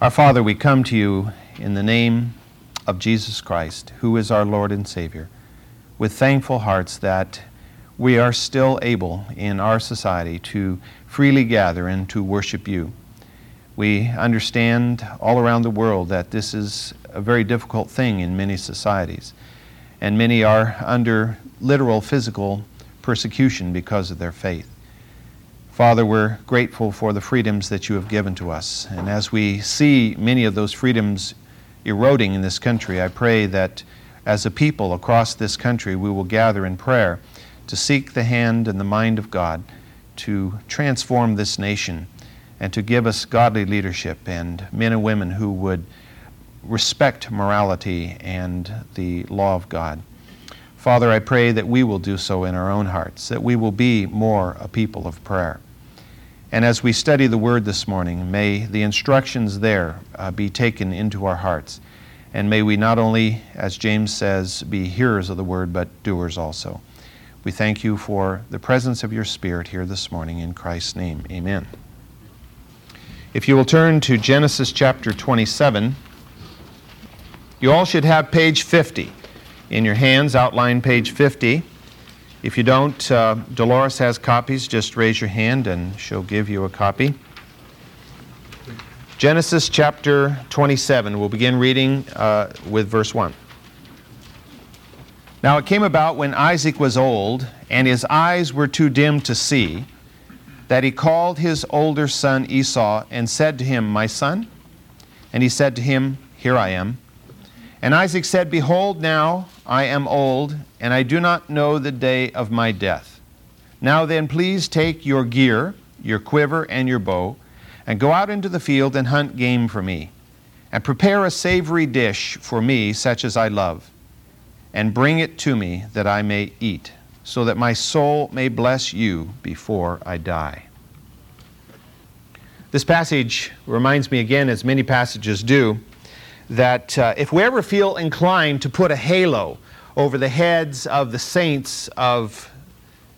Our Father, we come to you in the name of Jesus Christ, who is our Lord and Savior, with thankful hearts that we are still able in our society to freely gather and to worship you. We understand all around the world that this is a very difficult thing in many societies, and many are under literal physical persecution because of their faith. Father, we're grateful for the freedoms that you have given to us. And as we see many of those freedoms eroding in this country, I pray that as a people across this country, we will gather in prayer to seek the hand and the mind of God to transform this nation and to give us godly leadership and men and women who would respect morality and the law of God. Father, I pray that we will do so in our own hearts, that we will be more a people of prayer. And as we study the Word this morning, may the instructions there uh, be taken into our hearts. And may we not only, as James says, be hearers of the Word, but doers also. We thank you for the presence of your Spirit here this morning. In Christ's name, amen. If you will turn to Genesis chapter 27, you all should have page 50 in your hands, outline page 50. If you don't, uh, Dolores has copies. Just raise your hand and she'll give you a copy. Genesis chapter 27. We'll begin reading uh, with verse 1. Now it came about when Isaac was old, and his eyes were too dim to see, that he called his older son Esau and said to him, My son? And he said to him, Here I am. And Isaac said, Behold, now I am old, and I do not know the day of my death. Now then, please take your gear, your quiver, and your bow, and go out into the field and hunt game for me, and prepare a savory dish for me, such as I love, and bring it to me that I may eat, so that my soul may bless you before I die. This passage reminds me again, as many passages do, that uh, if we ever feel inclined to put a halo over the heads of the saints of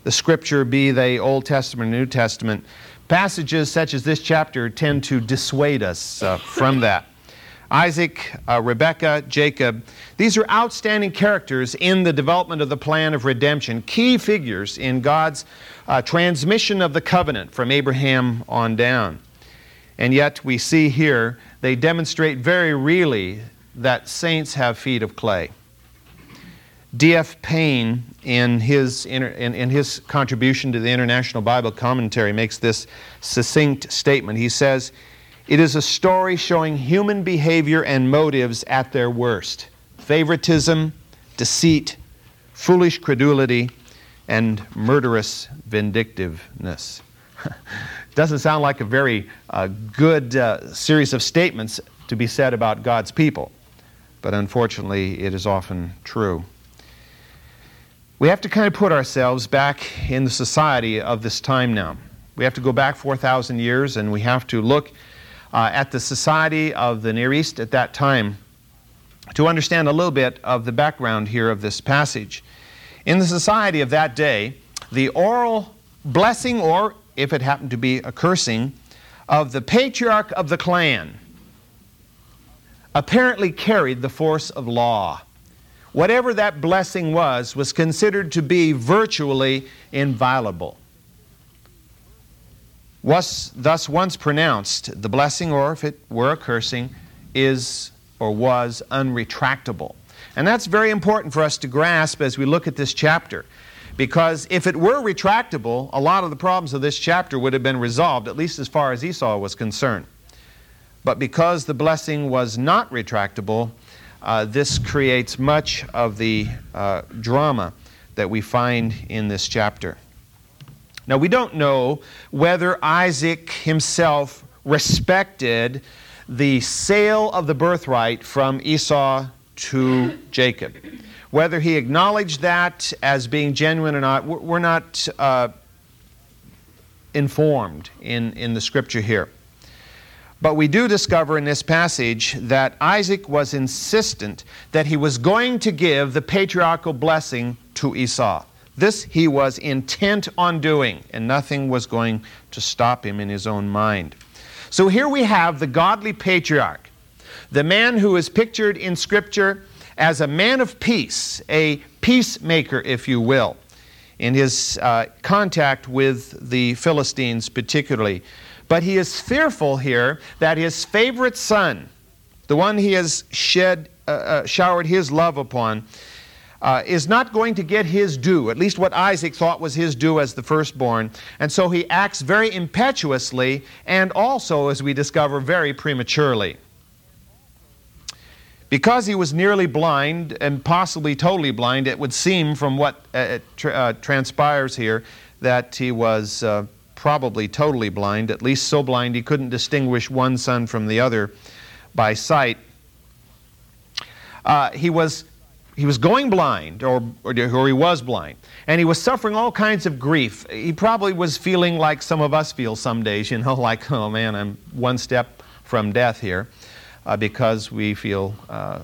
the Scripture, be they Old Testament or New Testament, passages such as this chapter tend to dissuade us uh, from that. Isaac, uh, Rebekah, Jacob, these are outstanding characters in the development of the plan of redemption, key figures in God's uh, transmission of the covenant from Abraham on down. And yet we see here they demonstrate very really that saints have feet of clay. D.F. Payne, in his, in, in his contribution to the International Bible Commentary, makes this succinct statement. He says, It is a story showing human behavior and motives at their worst favoritism, deceit, foolish credulity, and murderous vindictiveness. Doesn't sound like a very uh, good uh, series of statements to be said about God's people, but unfortunately, it is often true. We have to kind of put ourselves back in the society of this time now. We have to go back 4,000 years and we have to look uh, at the society of the Near East at that time to understand a little bit of the background here of this passage. In the society of that day, the oral blessing or if it happened to be a cursing, of the patriarch of the clan apparently carried the force of law. Whatever that blessing was, was considered to be virtually inviolable. Was thus once pronounced, the blessing, or if it were a cursing, is or was unretractable. And that's very important for us to grasp as we look at this chapter. Because if it were retractable, a lot of the problems of this chapter would have been resolved, at least as far as Esau was concerned. But because the blessing was not retractable, uh, this creates much of the uh, drama that we find in this chapter. Now, we don't know whether Isaac himself respected the sale of the birthright from Esau to Jacob. Whether he acknowledged that as being genuine or not, we're not uh, informed in, in the scripture here. But we do discover in this passage that Isaac was insistent that he was going to give the patriarchal blessing to Esau. This he was intent on doing, and nothing was going to stop him in his own mind. So here we have the godly patriarch, the man who is pictured in Scripture as a man of peace, a peacemaker, if you will, in his uh, contact with the Philistines particularly. But he is fearful here that his favorite son, the one he has shed, uh, uh, showered his love upon, uh, is not going to get his due, at least what Isaac thought was his due as the firstborn. And so he acts very impetuously and also, as we discover, very prematurely. Because he was nearly blind and possibly totally blind, it would seem from what uh, tra- uh, transpires here that he was uh, probably totally blind, at least so blind he couldn't distinguish one son from the other by sight. Uh, he was he was going blind, or, or, or, he was blind, and he was suffering all kinds of grief. He probably was feeling like some of us feel some days, you know, like, oh man, I'm one step from death here, uh, because we feel uh,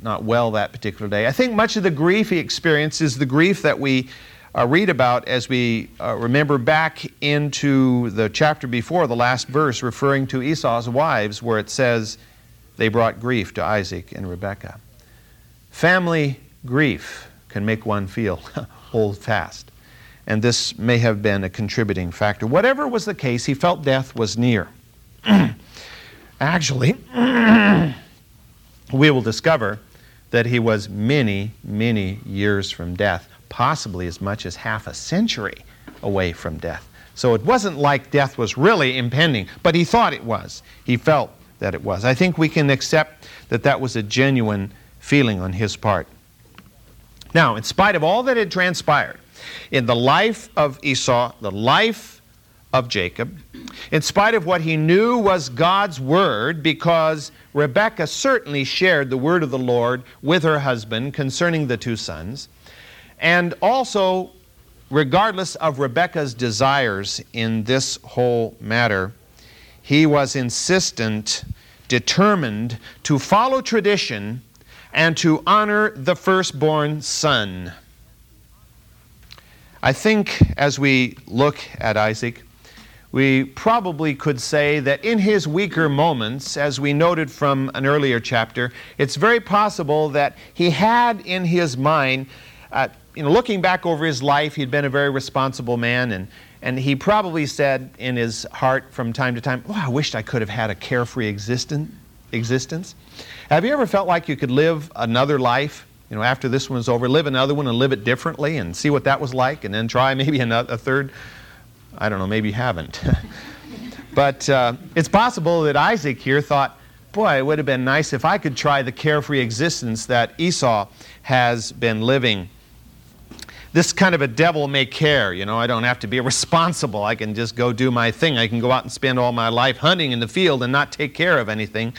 not well that particular day. I think much of the grief he experienced is the grief that we uh, read about as we uh, remember back into the chapter before, the last verse, referring to Esau's wives, where it says, they brought grief to Isaac and Rebekah. Family grief can make one feel hold fast. And this may have been a contributing factor. Whatever was the case, he felt death was near. Actually, we will discover that he was many, many years from death, possibly as much as half a century away from death. So it wasn't like death was really impending, but he thought it was. He felt that it was. I think we can accept that that was a genuine feeling on his part. Now, in spite of all that had transpired in the life of Esau, the life of Jacob, in spite of what he knew was God's word, because Rebekah certainly shared the word of the Lord with her husband concerning the two sons, and also regardless of Rebekah's desires in this whole matter, he was insistent, determined to follow tradition and to honor the firstborn son. I think as we look at Isaac, we probably could say that in his weaker moments, as we noted from an earlier chapter, it's very possible that he had in his mind, uh, you know, looking back over his life, he'd been a very responsible man, and, and he probably said in his heart from time to time, Oh, I wished I could have had a carefree existence. existence. Have you ever felt like you could live another life, you know, after this one is over, live another one and live it differently and see what that was like and then try maybe another, a third? I don't know, maybe you haven't. but uh, it's possible that Isaac here thought, boy, it would have been nice if I could try the carefree existence that Esau has been living. This kind of a devil may care, you know, I don't have to be responsible. I can just go do my thing. I can go out and spend all my life hunting in the field and not take care of anything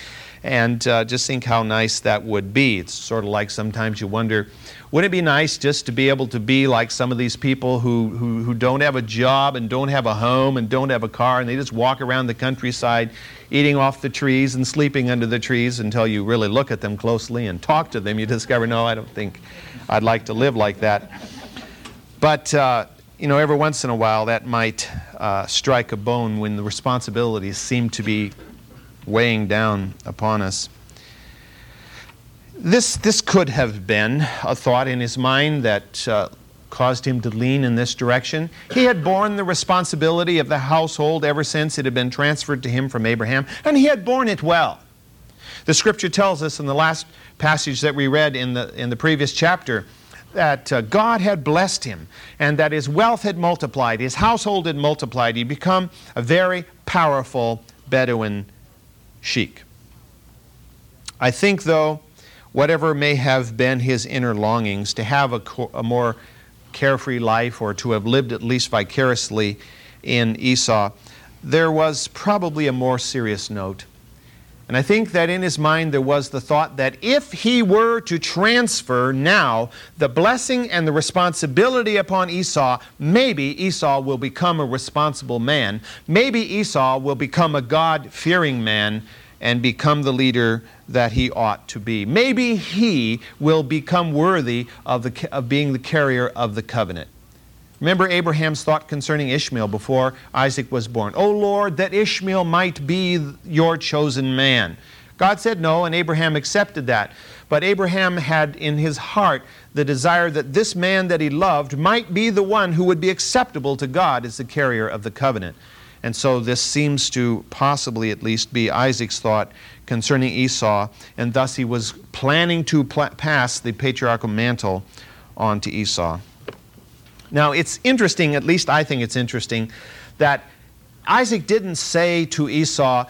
and uh, just think how nice that would be. It's sort of like sometimes you wonder, wouldn't it be nice just to be able to be like some of these people who, who, who don't have a job and don't have a home and don't have a car and they just walk around the countryside eating off the trees and sleeping under the trees until you really look at them closely and talk to them. You discover, no, I don't think I'd like to live like that. But, uh, you know, every once in a while that might uh, strike a bone when the responsibilities seem to be weighing down upon us. This, this could have been a thought in his mind that uh, caused him to lean in this direction. He had borne the responsibility of the household ever since it had been transferred to him from Abraham, and he had borne it well. The scripture tells us in the last passage that we read in the, in the previous chapter that uh, God had blessed him and that his wealth had multiplied, his household had multiplied. He'd become a very powerful Bedouin sheik. I think, though, whatever may have been his inner longings to have a, a, more carefree life or to have lived at least vicariously in Esau, there was probably a more serious note. And I think that in his mind there was the thought that if he were to transfer now the blessing and the responsibility upon Esau, maybe Esau will become a responsible man. Maybe Esau will become a God fearing man and become the leader that he ought to be. Maybe he will become worthy of, the, of being the carrier of the covenant. Remember Abraham's thought concerning Ishmael before Isaac was born. Oh Lord, that Ishmael might be your chosen man. God said no, and Abraham accepted that. But Abraham had in his heart the desire that this man that he loved might be the one who would be acceptable to God as the carrier of the covenant. And so this seems to possibly at least be Isaac's thought concerning Esau, and thus he was planning to pl- pass the patriarchal mantle on to Esau. Now, it's interesting, at least I think it's interesting, that Isaac didn't say to Esau,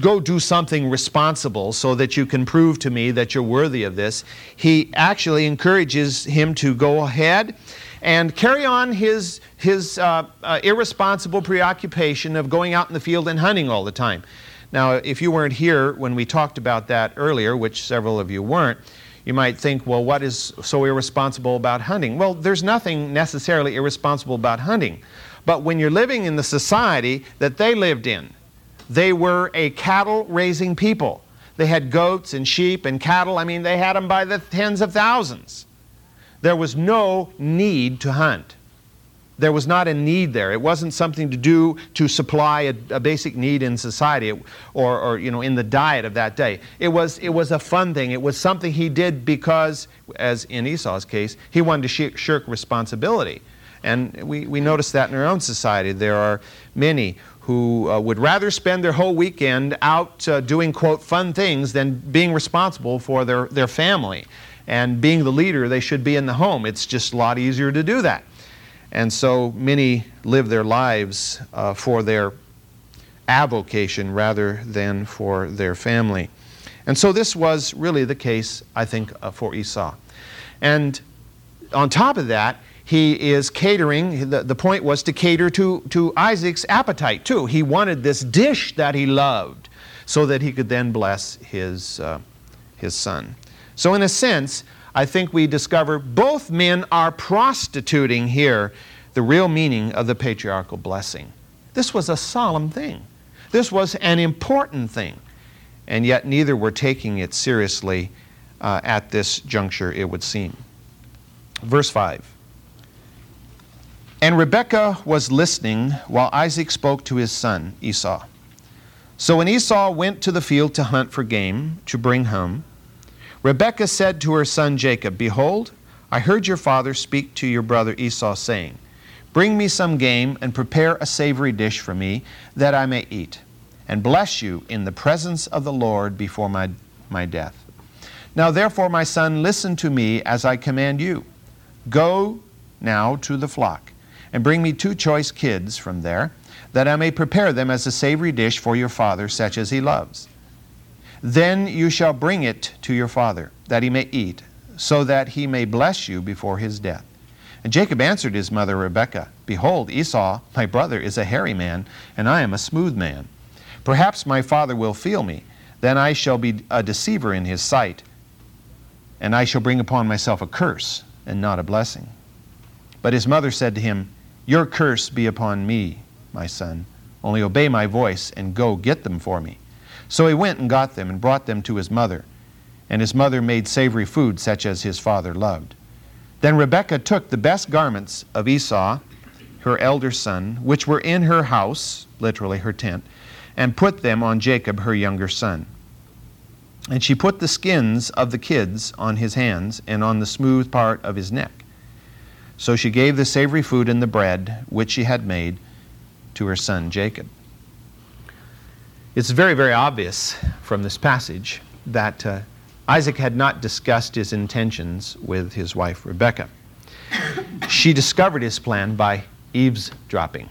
Go do something responsible so that you can prove to me that you're worthy of this. He actually encourages him to go ahead and carry on his, his uh, uh, irresponsible preoccupation of going out in the field and hunting all the time. Now, if you weren't here when we talked about that earlier, which several of you weren't, you might think, well, what is so irresponsible about hunting? Well, there's nothing necessarily irresponsible about hunting. But when you're living in the society that they lived in, they were a cattle raising people. They had goats and sheep and cattle. I mean, they had them by the tens of thousands. There was no need to hunt. There was not a need there. It wasn't something to do to supply a, a basic need in society or, or, you know, in the diet of that day. It was, it was a fun thing. It was something he did because, as in Esau's case, he wanted to shirk responsibility. And we, we notice that in our own society. There are many who uh, would rather spend their whole weekend out uh, doing, quote, fun things than being responsible for their, their family. And being the leader, they should be in the home. It's just a lot easier to do that. And so many live their lives uh, for their avocation rather than for their family. And so this was really the case, I think, uh, for Esau. And on top of that, he is catering, the, the point was to cater to, to Isaac's appetite too. He wanted this dish that he loved so that he could then bless his, uh, his son. So, in a sense, I think we discover both men are prostituting here the real meaning of the patriarchal blessing. This was a solemn thing, this was an important thing, and yet neither were taking it seriously uh, at this juncture, it would seem. Verse 5. And Rebekah was listening while Isaac spoke to his son Esau. So when Esau went to the field to hunt for game to bring home, Rebekah said to her son Jacob, Behold, I heard your father speak to your brother Esau, saying, Bring me some game and prepare a savory dish for me, that I may eat, and bless you in the presence of the Lord before my, my death. Now therefore, my son, listen to me as I command you. Go now to the flock, and bring me two choice kids from there, that I may prepare them as a savory dish for your father, such as he loves. Then you shall bring it to your father, that he may eat, so that he may bless you before his death. And Jacob answered his mother Rebekah, Behold, Esau, my brother, is a hairy man, and I am a smooth man. Perhaps my father will feel me, then I shall be a deceiver in his sight, and I shall bring upon myself a curse, and not a blessing. But his mother said to him, Your curse be upon me, my son. Only obey my voice, and go get them for me. So he went and got them and brought them to his mother. And his mother made savory food such as his father loved. Then Rebekah took the best garments of Esau, her elder son, which were in her house, literally her tent, and put them on Jacob, her younger son. And she put the skins of the kids on his hands and on the smooth part of his neck. So she gave the savory food and the bread which she had made to her son Jacob. It's very, very obvious from this passage that uh, Isaac had not discussed his intentions with his wife Rebekah. She discovered his plan by eavesdropping,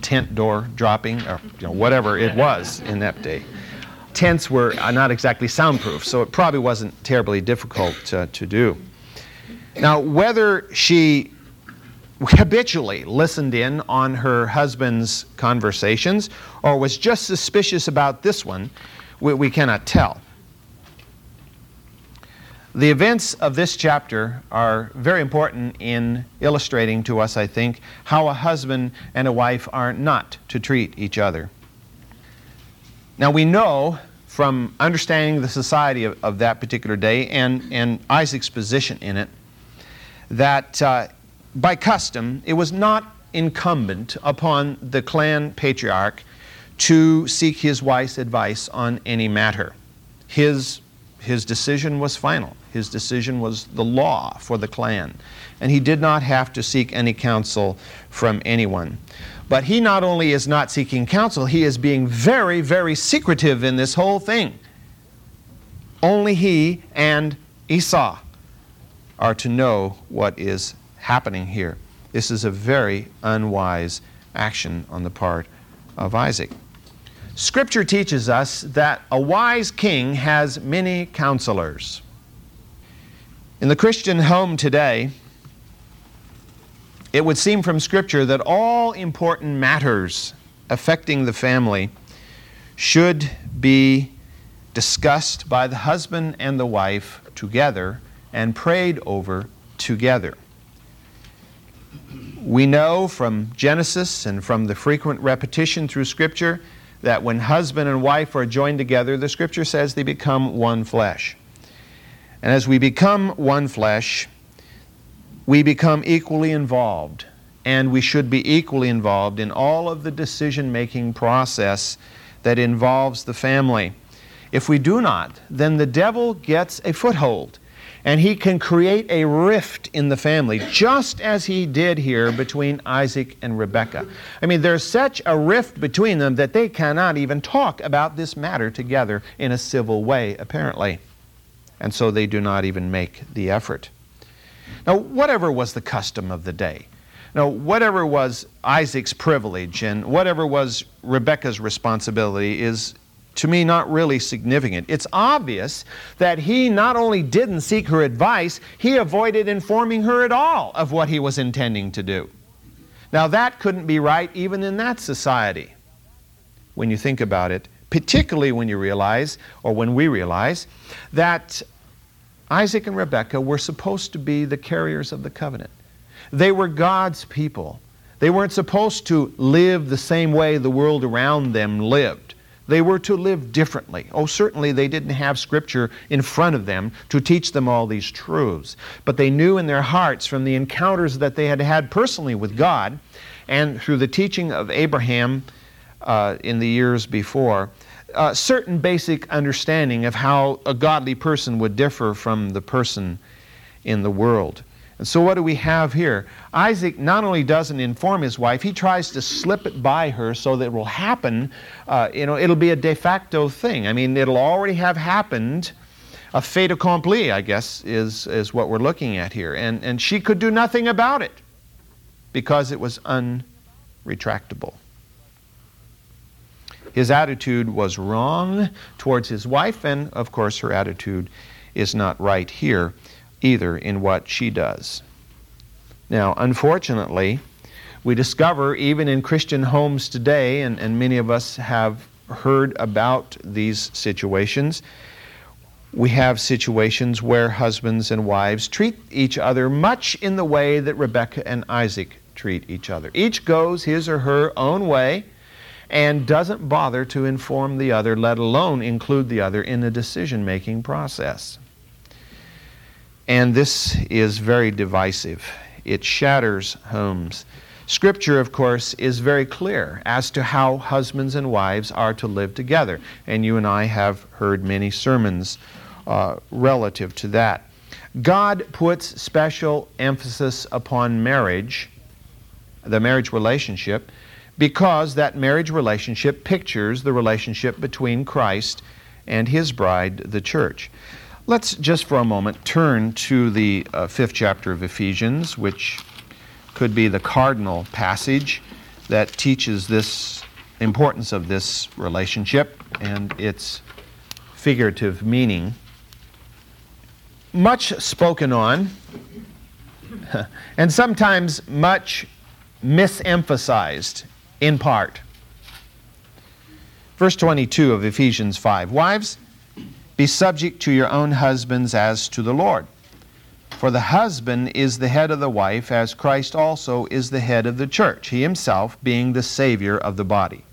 tent door dropping, or you know, whatever it was in that day. Tents were uh, not exactly soundproof, so it probably wasn't terribly difficult uh, to do. Now, whether she habitually listened in on her husband's conversations or was just suspicious about this one, we, we, cannot tell. The events of this chapter are very important in illustrating to us, I think, how a husband and a wife are not to treat each other. Now, we know from understanding the society of, of that particular day and, and Isaac's position in it that uh, by custom, it was not incumbent upon the clan patriarch to seek his wife's advice on any matter. His, his decision was final. His decision was the law for the clan. And he did not have to seek any counsel from anyone. But he not only is not seeking counsel, he is being very, very secretive in this whole thing. Only he and Esau are to know what is happening here. This is a very unwise action on the part of Isaac. Scripture teaches us that a wise king has many counselors. In the Christian home today, it would seem from Scripture that all important matters affecting the family should be discussed by the husband and the wife together and prayed over together. We know from Genesis and from the frequent repetition through Scripture that when husband and wife are joined together, the Scripture says they become one flesh. And as we become one flesh, we become equally involved, and we should be equally involved in all of the decision making process that involves the family. If we do not, then the devil gets a foothold and he can create a rift in the family, just as he did here between Isaac and Rebekah. I mean, there's such a rift between them that they cannot even talk about this matter together in a civil way, apparently. And so they do not even make the effort. Now, whatever was the custom of the day, now, whatever was Isaac's privilege and whatever was Rebekah's responsibility is to me not really significant. It's obvious that he not only didn't seek her advice, he avoided informing her at all of what he was intending to do. Now, that couldn't be right even in that society when you think about it, particularly when you realize, or when we realize, that Isaac and Rebekah were supposed to be the carriers of the covenant. They were God's people. They weren't supposed to live the same way the world around them lived. They were to live differently. Oh, certainly they didn't have Scripture in front of them to teach them all these truths. But they knew in their hearts from the encounters that they had had personally with God and through the teaching of Abraham uh, in the years before, a certain basic understanding of how a godly person would differ from the person in the world. And so, what do we have here? Isaac not only doesn't inform his wife, he tries to slip it by her so that it will happen. Uh, you know, it'll be a de facto thing. I mean, it'll already have happened. A fait accompli, I guess, is, is what we're looking at here. And, and she could do nothing about it because it was unretractable. His attitude was wrong towards his wife, and of course, her attitude is not right here either in what she does. Now, unfortunately, we discover even in Christian homes today, and, and many of us have heard about these situations, we have situations where husbands and wives treat each other much in the way that Rebekah and Isaac treat each other. Each goes his or her own way and doesn't bother to inform the other, let alone include the other in the decision making process. And this is very divisive. It shatters homes. Scripture, of course, is very clear as to how husbands and wives are to live together. And you and I have heard many sermons uh, relative to that. God puts special emphasis upon marriage, the marriage relationship, because that marriage relationship pictures the relationship between Christ and his bride, the church. Let's just for a moment turn to the uh, fifth chapter of Ephesians, which could be the cardinal passage that teaches this importance of this relationship and its figurative meaning. Much spoken on, and sometimes much misemphasized in part. Verse 22 of Ephesians 5 Wives, be subject to your own husbands as to the Lord. For the husband is the head of the wife, as Christ also is the head of the church, he himself being the Savior of the body.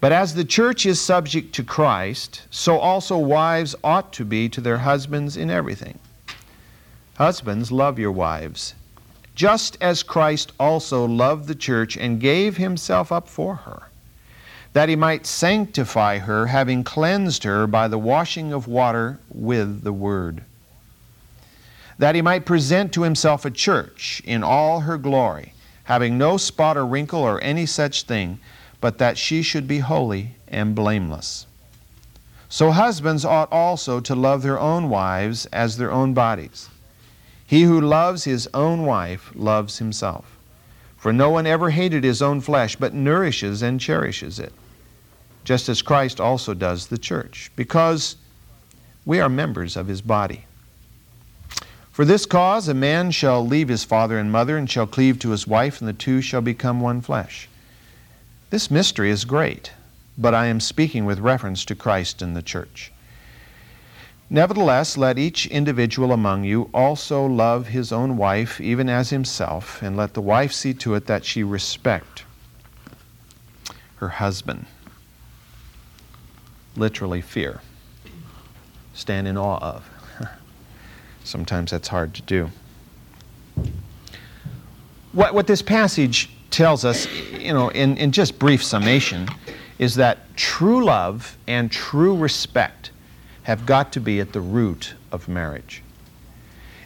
But as the church is subject to Christ, so also wives ought to be to their husbands in everything. Husbands, love your wives, just as Christ also loved the church and gave himself up for her, that he might sanctify her, having cleansed her by the washing of water with the word, that he might present to himself a church in all her glory, having no spot or wrinkle or any such thing, but that she should be holy and blameless. So husbands ought also to love their own wives as their own bodies. He who loves his own wife loves himself. For no one ever hated his own flesh, but nourishes and cherishes it, just as Christ also does the church, because we are members of his body. For this cause a man shall leave his father and mother, and shall cleave to his wife, and the two shall become one flesh. This mystery is great but I am speaking with reference to Christ and the church. Nevertheless, let each individual among you also love his own wife, even as himself, and let the wife see to it that she respect her husband. Literally, fear. Stand in awe of. Sometimes that's hard to do. What, what this passage tells us, you know, in, in just brief summation, is that true love and true respect have got to be at the root of marriage.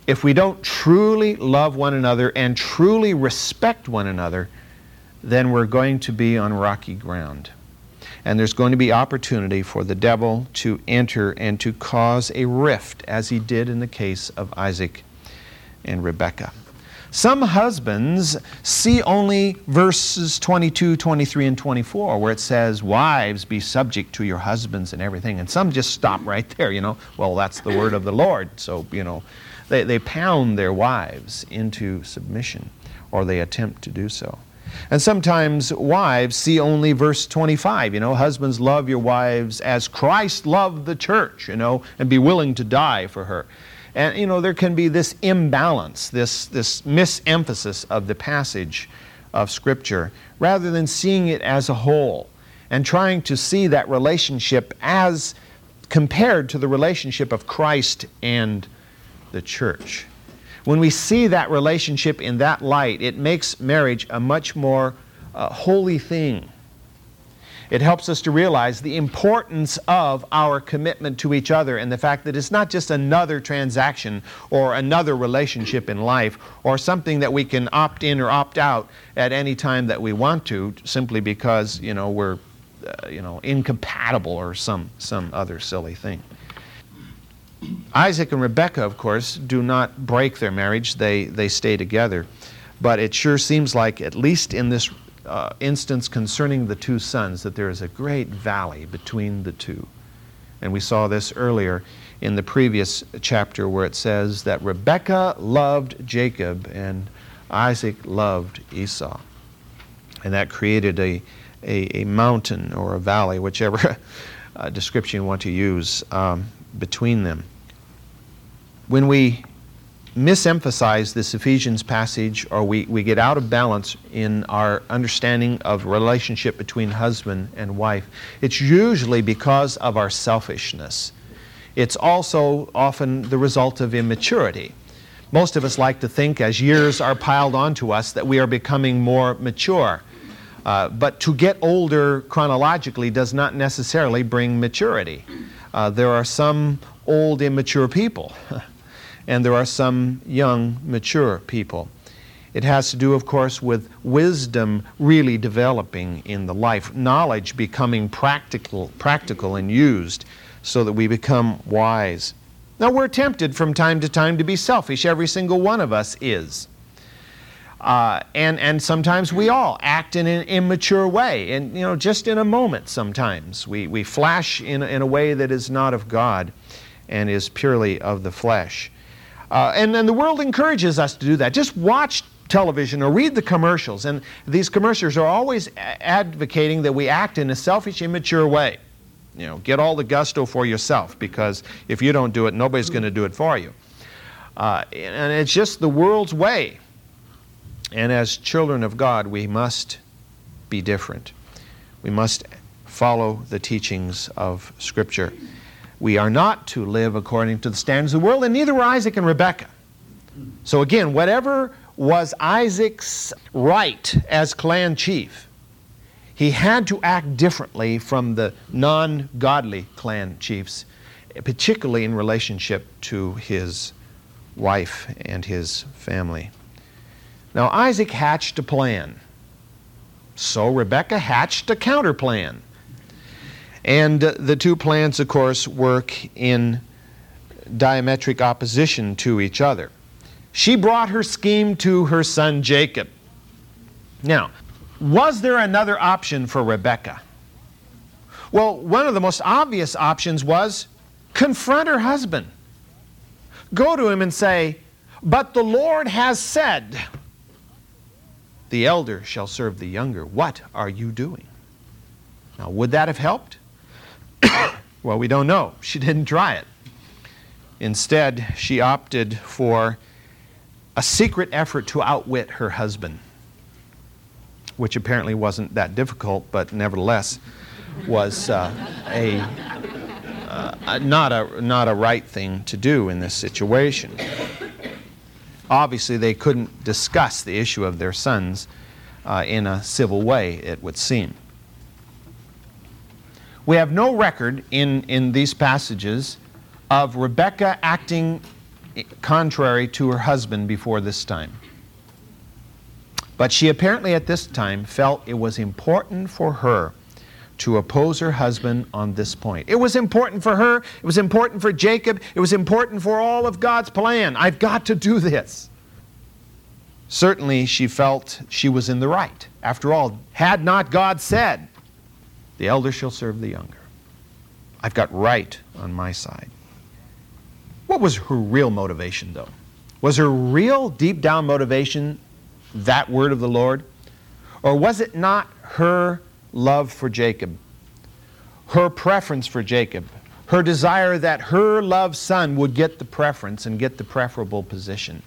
If we don't truly love one another and truly respect one another, then we're going to be on rocky ground. And there's going to be opportunity for the devil to enter and to cause a rift, as he did in the case of Isaac and Rebekah. Some husbands see only verses 22, 23, and 24, where it says, Wives, be subject to your husbands and everything. And some just stop right there, you know. Well, that's the word of the Lord. So, you know, they, they pound their wives into submission, or they attempt to do so. And sometimes wives see only verse 25, you know, husbands love your wives as Christ loved the church, you know, and be willing to die for her. And you know, there can be this imbalance, this, this misemphasis of the passage of Scripture, rather than seeing it as a whole and trying to see that relationship as compared to the relationship of Christ and the church. When we see that relationship in that light, it makes marriage a much more uh, holy thing it helps us to realize the importance of our commitment to each other and the fact that it's not just another transaction or another relationship in life or something that we can opt in or opt out at any time that we want to simply because, you know, we're, uh, you know, incompatible or some, some other silly thing. Isaac and Rebekah, of course, do not break their marriage, they, they stay together. But it sure seems like, at least in this uh, instance concerning the two sons that there is a great valley between the two. And we saw this earlier in the previous chapter where it says that Rebekah loved Jacob and Isaac loved Esau. And that created a, a, a mountain or a valley, whichever uh, description you want to use, um, between them. When we misemphasize this Ephesians passage or we, we get out of balance in our understanding of relationship between husband and wife, it's usually because of our selfishness. It's also often the result of immaturity. Most of us like to think as years are piled onto us that we are becoming more mature. Uh, but to get older chronologically does not necessarily bring maturity. Uh, there are some old, immature people. and there are some young, mature people. It has to do, of course, with wisdom really developing in the life, knowledge becoming practical, practical and used so that we become wise. Now, we're tempted from time to time to be selfish. Every single one of us is. Uh, and, and sometimes we all act in an immature way, and you know, just in a moment sometimes. We, we flash in, in a way that is not of God and is purely of the flesh. Uh, and, the world encourages us to do that. Just watch television or read the commercials. And these commercials are always advocating that we act in a selfish, immature way. You know, get all the gusto for yourself because if you don't do it, nobody's going to do it for you. Uh, and it's just the world's way. And as children of God, we must be different. We must follow the teachings of Scripture. We are not to live according to the standards of the world, and neither were Isaac and Rebekah. So again, whatever was Isaac's right as clan chief. He had to act differently from the non godly clan chiefs, particularly in relationship to his wife and his family. Now, Isaac hatched a plan. So Rebekah hatched a counter plan. And the two plans, of course, work in diametric opposition to each other. She brought her scheme to her son Jacob. Now, was there another option for Rebekah? Well, one of the most obvious options was confront her husband. Go to him and say, But the Lord has said, The elder shall serve the younger. What are you doing? Now, would that have helped? well, we don't know. She didn't try it. Instead, she opted for a secret effort to outwit her husband, which apparently wasn't that difficult, but nevertheless was uh, a, uh, not, a, not a right thing to do in this situation. Obviously, they couldn't discuss the issue of their sons uh, in a civil way, it would seem. We have no record in, in these passages of Rebekah acting contrary to her husband before this time. But she apparently at this time felt it was important for her to oppose her husband on this point. It was important for her, it was important for Jacob, it was important for all of God's plan. I've got to do this. Certainly, she felt she was in the right. After all, had not God said, The elder shall serve the younger? I've got right on my side. What was her real motivation, though? Was her real deep down motivation that word of the Lord? Or was it not her love for Jacob, her preference for Jacob, her desire that her loved son would get the preference and get the preferable position?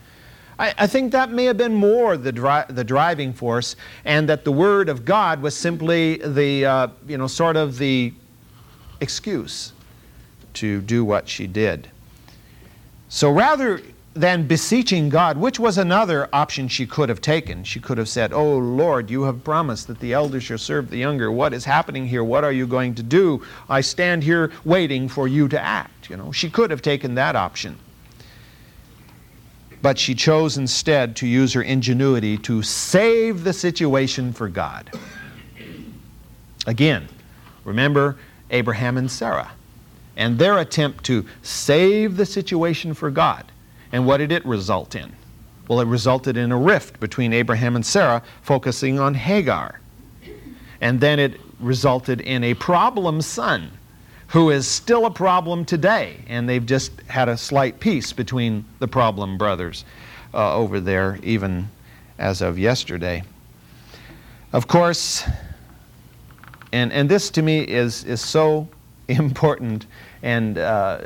I, I think that may have been more the, dri- the driving force, and that the word of God was simply the, uh, you know, sort of the excuse to do what she did. So rather than beseeching God, which was another option she could have taken, she could have said, Oh Lord, you have promised that the elder shall serve the younger. What is happening here? What are you going to do? I stand here waiting for you to act. You know, she could have taken that option. But she chose instead to use her ingenuity to save the situation for God. Again, remember Abraham and Sarah and their attempt to save the situation for God. And what did it result in? Well, it resulted in a rift between Abraham and Sarah, focusing on Hagar. And then it resulted in a problem son, who is still a problem today. And they've just had a slight peace between the problem brothers uh, over there, even as of yesterday. Of course, and, and this to me is, is so important, and uh,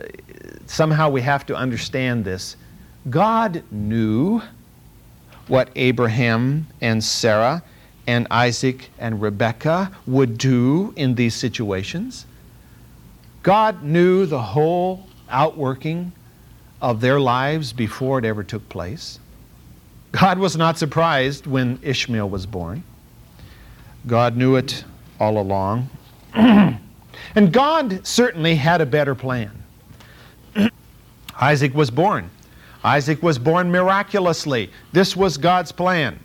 somehow we have to understand this. God knew what Abraham and Sarah and Isaac and Rebekah would do in these situations. God knew the whole outworking of their lives before it ever took place. God was not surprised when Ishmael was born. God knew it all along. And God certainly had a better plan. Isaac was born. Isaac was born miraculously. This was God's plan.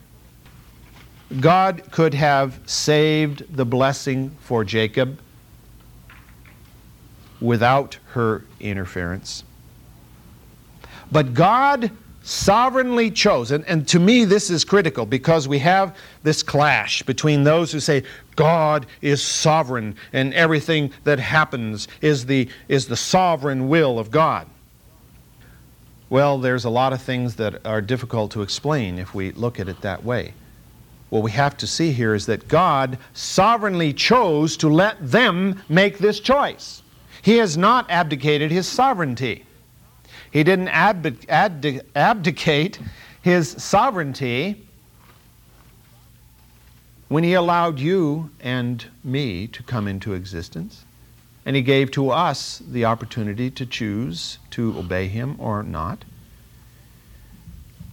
God could have saved the blessing for Jacob without her interference. But God sovereignly chose, and, and to me this is critical because we have this clash between those who say God is sovereign and everything that happens is the, is the sovereign will of God. Well, there's a lot of things that are difficult to explain if we look at it that way. What we have to see here is that God sovereignly chose to let them make this choice. He has not abdicated his sovereignty. He didn't abdicate his sovereignty when he allowed you and me to come into existence. And he gave to us the opportunity to choose to obey him or not.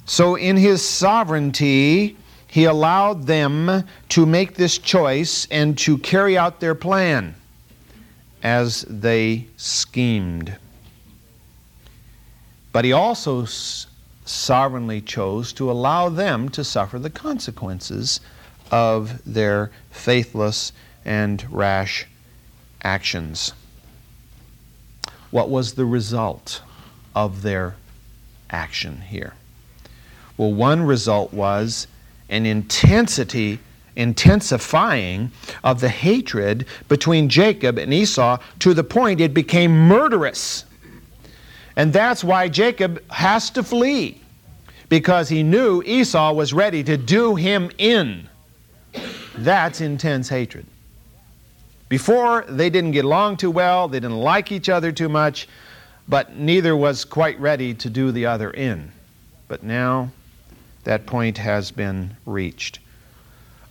So, in his sovereignty, he allowed them to make this choice and to carry out their plan as they schemed. But he also sovereignly chose to allow them to suffer the consequences of their faithless and rash actions. What was the result of their action here? Well, one result was an intensity, intensifying of the hatred between Jacob and Esau to the point it became murderous. And that's why Jacob has to flee, because he knew Esau was ready to do him in. That's intense hatred. Before, they didn't get along too well, they didn't like each other too much, but neither was quite ready to do the other in. But now, that point has been reached.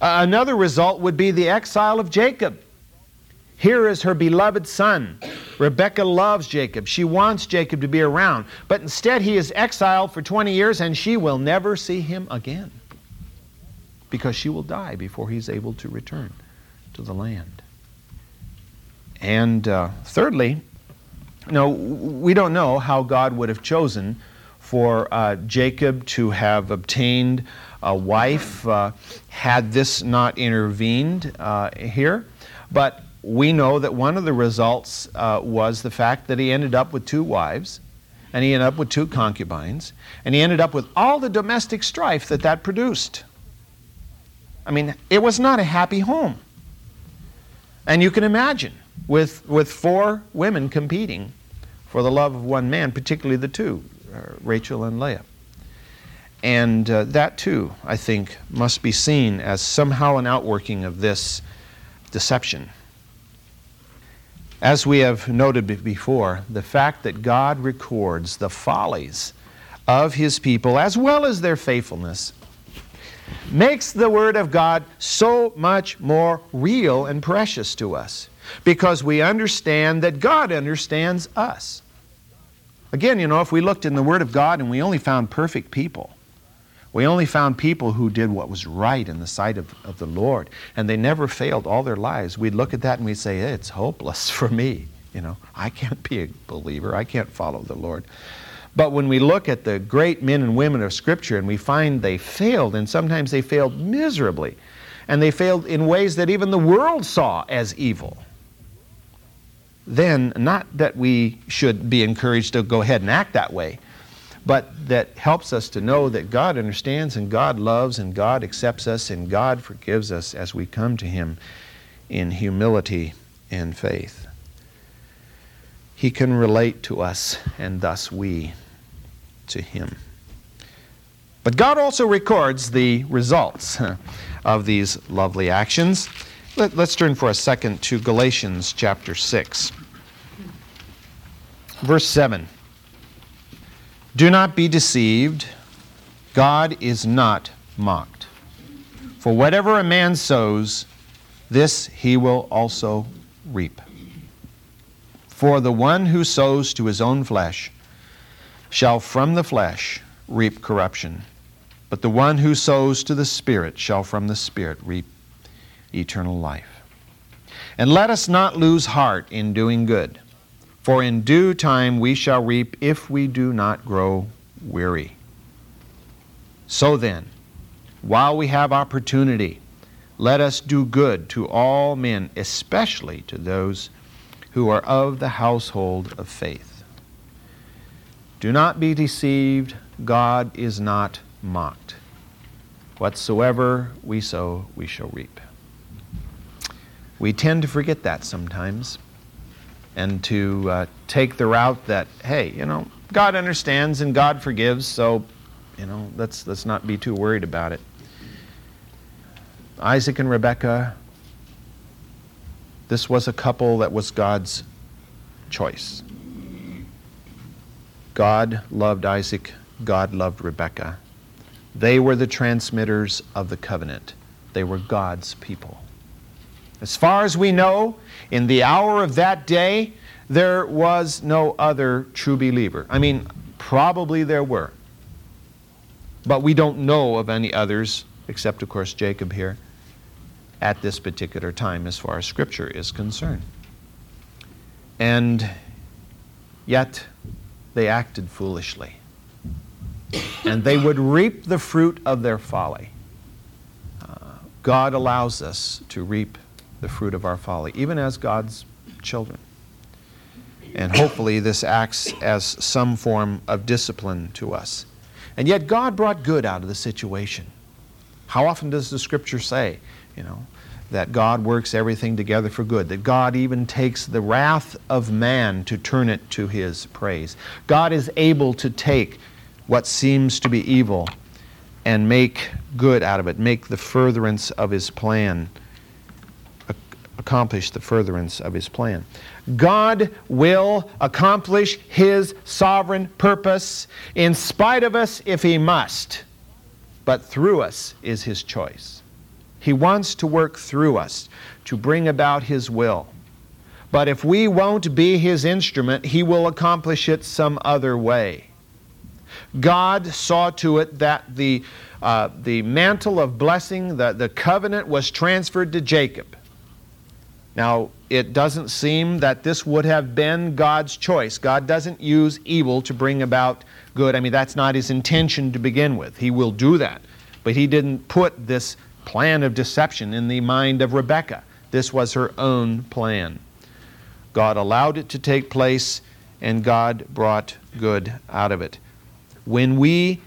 Another result would be the exile of Jacob. Here is her beloved son. Rebekah loves Jacob. She wants Jacob to be around. But instead, he is exiled for 20 years and she will never see him again because she will die before he's able to return to the land. And uh, thirdly, no, we don't know how God would have chosen for uh, Jacob to have obtained a wife uh, had this not intervened uh, here. But we know that one of the results uh, was the fact that he ended up with two wives, and he ended up with two concubines, and he ended up with all the domestic strife that that produced. I mean, it was not a happy home. And you can imagine with, with four women competing for the love of one man, particularly the two, Rachel and Leah. And uh, that too, I think, must be seen as somehow an outworking of this deception. As we have noted before, the fact that God records the follies of His people as well as their faithfulness makes the Word of God so much more real and precious to us because we understand that God understands us. Again, you know, if we looked in the Word of God and we only found perfect people, we only found people who did what was right in the sight of, of the Lord, and they never failed all their lives, we'd look at that and we'd say, it's hopeless for me. You know, I can't be a believer, I can't follow the Lord. But when we look at the great men and women of Scripture and we find they failed, and sometimes they failed miserably, and they failed in ways that even the world saw as evil, then not that we should be encouraged to go ahead and act that way, but that helps us to know that God understands and God loves and God accepts us and God forgives us as we come to Him in humility and faith. He can relate to us, and thus we to Him. But God also records the results of these lovely actions. Let, us turn for a second to Galatians chapter 6. Verse 7 Do not be deceived, God is not mocked. For whatever a man sows, this he will also reap. For the one who sows to his own flesh shall from the flesh reap corruption, but the one who sows to the Spirit shall from the Spirit reap eternal life. And let us not lose heart in doing good for in due time we shall reap if we do not grow weary. So then, while we have opportunity, let us do good to all men, especially to those who are of the household of faith. Do not be deceived, God is not mocked. Whatsoever we sow, we shall reap. We tend to forget that sometimes and to uh, take the route that, hey, you know, God understands and God forgives, so, you know, let's, let's not be too worried about it. Isaac and Rebekah, this was a couple that was God's choice. God loved Isaac, God loved Rebekah. They were the transmitters of the covenant. They were God's people. As far as we know, in the hour of that day, there was no other true believer. I mean, probably there were. But we don't know of any others, except, of course, Jacob here, at this particular time as far as Scripture is concerned. And yet, they acted foolishly. And they would reap the fruit of their folly. Uh, God allows us to reap the fruit of our folly, even as God's children. And hopefully, this acts as some form of discipline to us. And yet, God brought good out of the situation. How often does the scripture say, you know, that God works everything together for good, that God even takes the wrath of man to turn it to his praise? God is able to take what seems to be evil and make good out of it, make the furtherance of his plan accomplish the furtherance of his plan. God will accomplish his sovereign purpose in spite of us if he must, but through us is his choice. He wants to work through us to bring about his will. But if we won't be his instrument, he will accomplish it some other way. God saw to it that the, uh, the mantle of blessing, the, the covenant, was transferred to Jacob. Now, it doesn't seem that this would have been God's choice. God doesn't use evil to bring about good. I mean, that's not his intention to begin with. He will do that. But he didn't put this plan of deception in the mind of Rebekah. This was her own plan. God allowed it to take place, and God brought good out of it. When we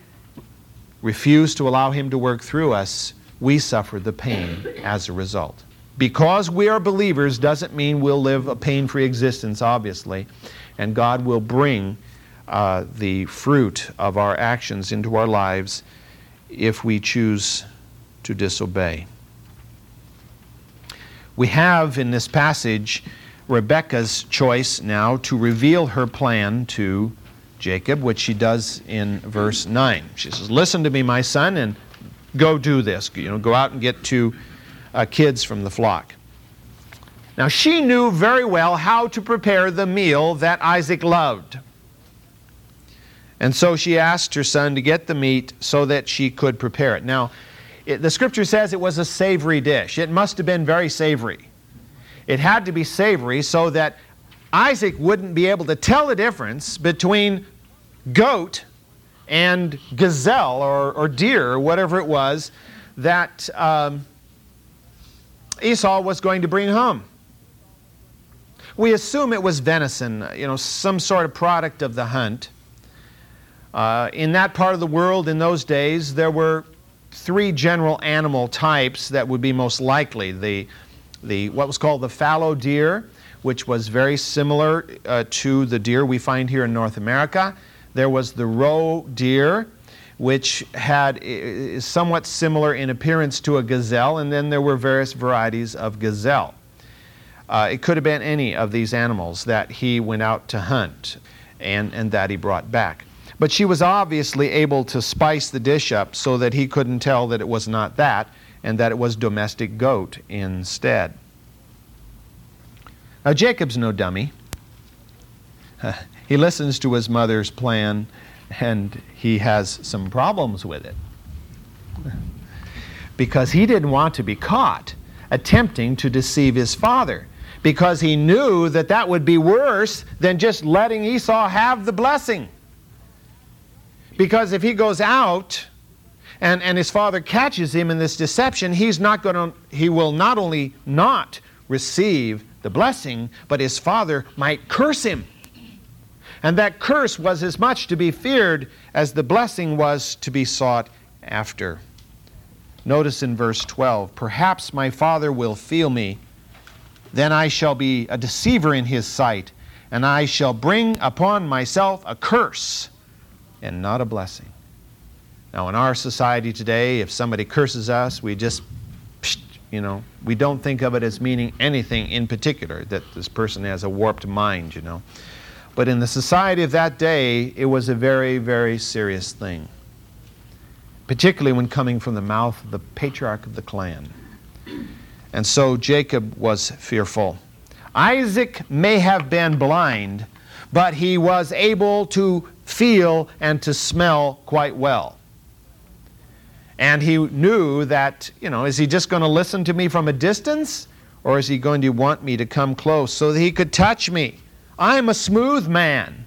refuse to allow Him to work through us, we suffer the pain as a result. Because we are believers doesn't mean we'll live a pain free existence, obviously, and God will bring uh, the fruit of our actions into our lives if we choose to disobey. We have in this passage Rebekah's choice now to reveal her plan to Jacob, which she does in verse 9. She says, Listen to me, my son, and go do this. You know, go out and get two uh, kids from the flock. Now, she knew very well how to prepare the meal that Isaac loved. And so she asked her son to get the meat so that she could prepare it. Now, it, the scripture says it was a savory dish. It must have been very savory. It had to be savory so that Isaac wouldn't be able to tell the difference between goat and gazelle or, or deer or whatever it was that um, Esau was going to bring home. We assume it was venison, you know, some sort of product of the hunt. Uh, in that part of the world in those days, there were three general animal types that would be most likely. The, the, what was called the fallow deer, which was very similar uh, to the deer we find here in North America. There was the roe deer, which had is somewhat similar in appearance to a gazelle, and then there were various varieties of gazelle. Uh, it could have been any of these animals that he went out to hunt and, and that he brought back. But she was obviously able to spice the dish up so that he couldn't tell that it was not that and that it was domestic goat instead. Now, Jacob's no dummy. he listens to his mother's plan and he has some problems with it. Because he didn't want to be caught attempting to deceive his father. Because he knew that that would be worse than just letting Esau have the blessing. Because if he goes out and, and his father catches him in this deception, he's not going to, he will not only not receive the blessing, but his father might curse him. And that curse was as much to be feared as the blessing was to be sought after. Notice in verse 12 Perhaps my father will feel me, then I shall be a deceiver in his sight, and I shall bring upon myself a curse and not a blessing. Now, in our society today, if somebody curses us, we just, you know, we don't think of it as meaning anything in particular, that this person has a warped mind, you know. But in the society of that day, it was a very, very serious thing, particularly when coming from the mouth of the patriarch of the clan. And so Jacob was fearful. Isaac may have been blind, but he was able to feel and to smell quite well. And he knew that, you know, is he just going to listen to me from a distance? Or is he going to want me to come close so that he could touch me? I'm a smooth man.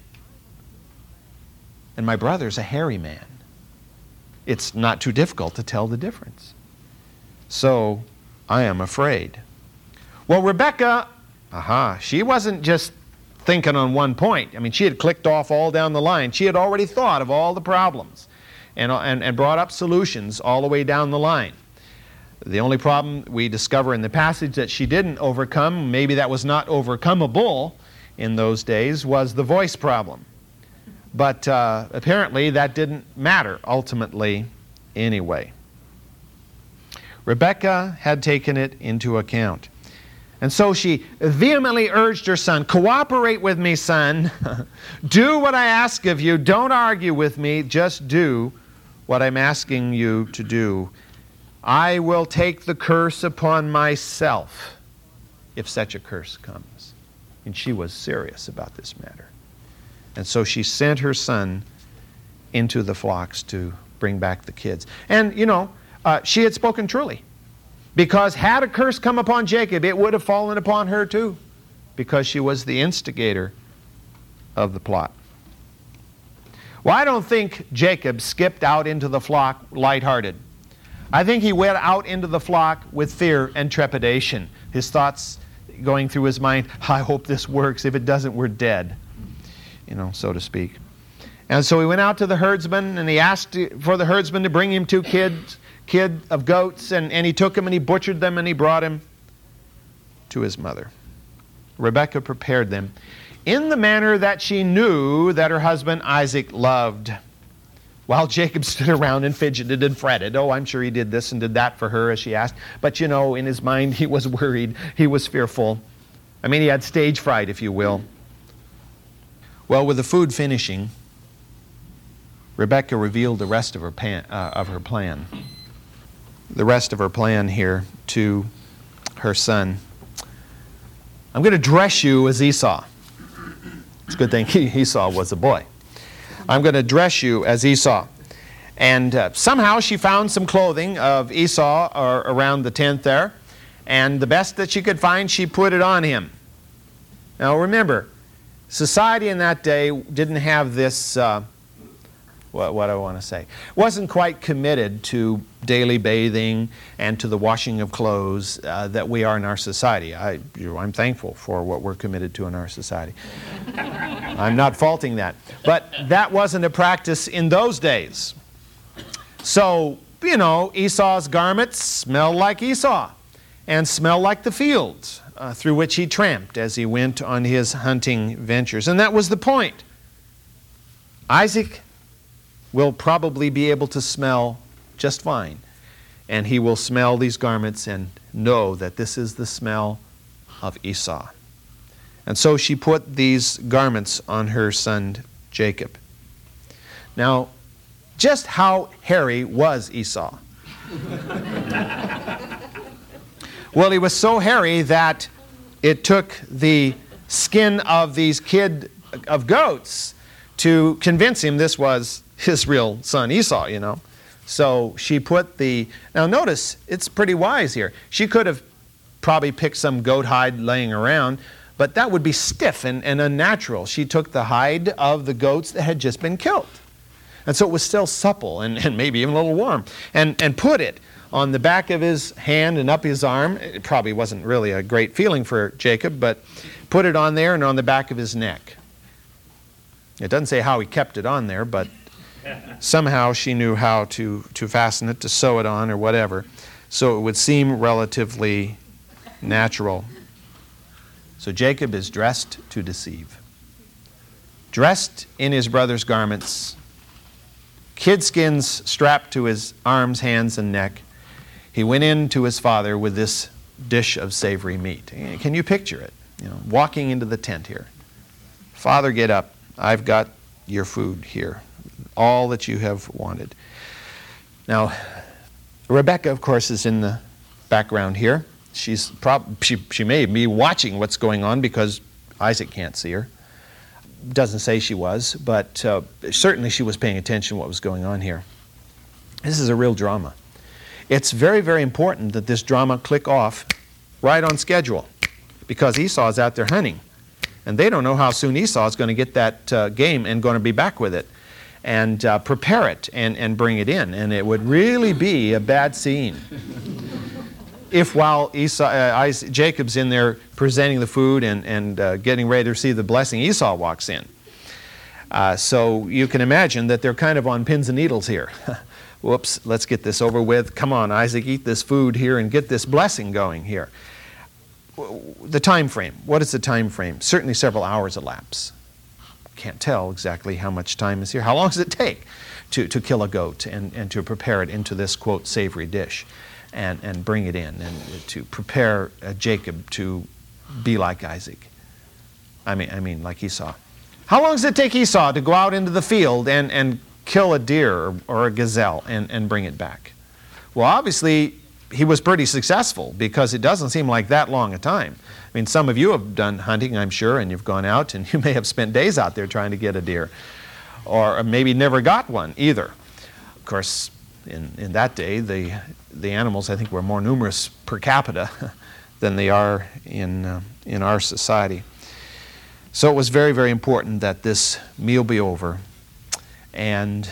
And my brother's a hairy man. It's not too difficult to tell the difference. So I am afraid. Well, Rebekah, aha, she wasn't just thinking on one point. I mean, she had clicked off all down the line. She had already thought of all the problems and, and, and brought up solutions all the way down the line. The only problem we discover in the passage that she didn't overcome, maybe that was not overcomable in those days, was the voice problem. But uh, apparently that didn't matter ultimately anyway. Rebekah had taken it into account. And so she vehemently urged her son, Cooperate with me, son. do what I ask of you. Don't argue with me. Just do what I'm asking you to do. I will take the curse upon myself if such a curse comes. And she was serious about this matter. And so she sent her son into the flocks to bring back the kids. And, you know, uh, she had spoken truly. Because had a curse come upon Jacob, it would have fallen upon her too, because she was the instigator of the plot. Well, I don't think Jacob skipped out into the flock lighthearted. I think he went out into the flock with fear and trepidation. His thoughts going through his mind, I hope this works. If it doesn't, we're dead, you know, so to speak. And so he went out to the herdsman and he asked for the herdsman to bring him two kids, kid of goats, and, and he took them and he butchered them and he brought him to his mother. Rebekah prepared them in the manner that she knew that her husband Isaac loved. While Jacob stood around and fidgeted and fretted, oh, I'm sure he did this and did that for her as she asked. But you know, in his mind, he was worried, he was fearful. I mean, he had stage fright, if you will. Well, with the food finishing, Rebekah revealed the rest of her, pan, uh, of her plan. The rest of her plan here to her son. I'm going to dress you as Esau. It's a good thing Esau was a boy. I'm going to dress you as Esau. And uh, somehow she found some clothing of Esau or around the tent there, and the best that she could find, she put it on him. Now remember, society in that day didn't have this. Uh, what, what I want to say. Wasn't quite committed to daily bathing and to the washing of clothes uh, that we are in our society. I, I'm thankful for what we're committed to in our society. I'm not faulting that. But that wasn't a practice in those days. So, you know, Esau's garments smelled like Esau and smelled like the fields uh, through which he tramped as he went on his hunting ventures. And that was the point. Isaac will probably be able to smell just fine. And he will smell these garments and know that this is the smell of Esau. And so she put these garments on her son Jacob. Now, just how hairy was Esau? well, he was so hairy that it took the skin of these kid of goats to convince him this was his real son Esau, you know. So she put the. Now notice, it's pretty wise here. She could have probably picked some goat hide laying around, but that would be stiff and, and unnatural. She took the hide of the goats that had just been killed. And so it was still supple and, and maybe even a little warm. And, and put it on the back of his hand and up his arm. It probably wasn't really a great feeling for Jacob, but put it on there and on the back of his neck. It doesn't say how he kept it on there, but somehow she knew how to, to fasten it, to sew it on, or whatever. So it would seem relatively natural. So Jacob is dressed to deceive. Dressed in his brother's garments, kid skins strapped to his arms, hands, and neck, he went in to his father with this dish of savory meat. Eh, can you picture it? You know, walking into the tent here. Father, get up. I've got your food here all that you have wanted. Now, Rebekah, of course, is in the background here. She's prob- she, she may be watching what's going on because Isaac can't see her. Doesn't say she was, but uh, certainly she was paying attention to what was going on here. This is a real drama. It's very, very important that this drama click off right on schedule because Esau is out there hunting. And they don't know how soon Esau is going to get that uh, game and going to be back with it and uh, prepare it and, and bring it in. And it would really be a bad scene if while Esau, uh, Jacob's in there presenting the food and, and uh, getting ready to receive the blessing, Esau walks in. Uh, so you can imagine that they're kind of on pins and needles here. Whoops, let's get this over with. Come on, Isaac, eat this food here and get this blessing going here. The time frame. What is the time frame? Certainly several hours elapse. Can't tell exactly how much time is here. How long does it take to, to kill a goat and, and to prepare it into this, quote, savory dish? and, and bring it in and to prepare uh, Jacob to be like Isaac. I mean, I mean, like Esau. How long does it take Esau to go out into the field and, and kill a deer or, or a gazelle and, and bring it back? Well, obviously, he was pretty successful because it doesn't seem like that long a time. I mean, some of you have done hunting, I'm sure, and you've gone out and you may have spent days out there trying to get a deer, or maybe never got one either. Of course, in, in that day, the, the animals, I think, were more numerous per capita than they are in, uh, in our society. So it was very, very important that this meal be over and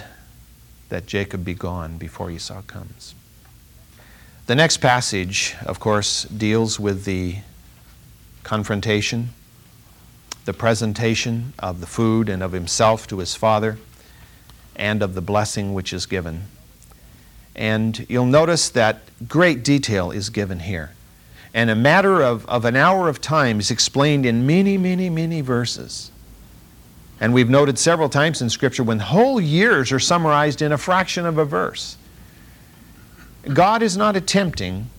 that Jacob be gone before Esau comes. The next passage, of course, deals with the confrontation, the presentation of the food and of himself to his father, and of the blessing which is given. And you'll notice that great detail is given here. And a matter of, of an hour of time is explained in many, many, many verses. And we've noted several times in Scripture when whole years are summarized in a fraction of a verse. God is not attempting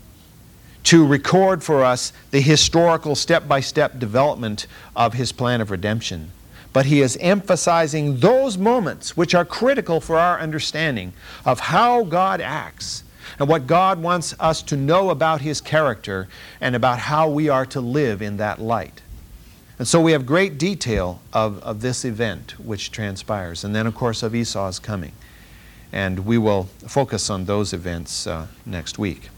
to record for us the historical step by step development of His plan of redemption but he is emphasizing those moments which are critical for our understanding of how God acts and what God wants us to know about his character and about how we are to live in that light. And so we have great detail of, of this event which transpires, and then, of course, of Esau's coming. And we will focus on those events uh, next week.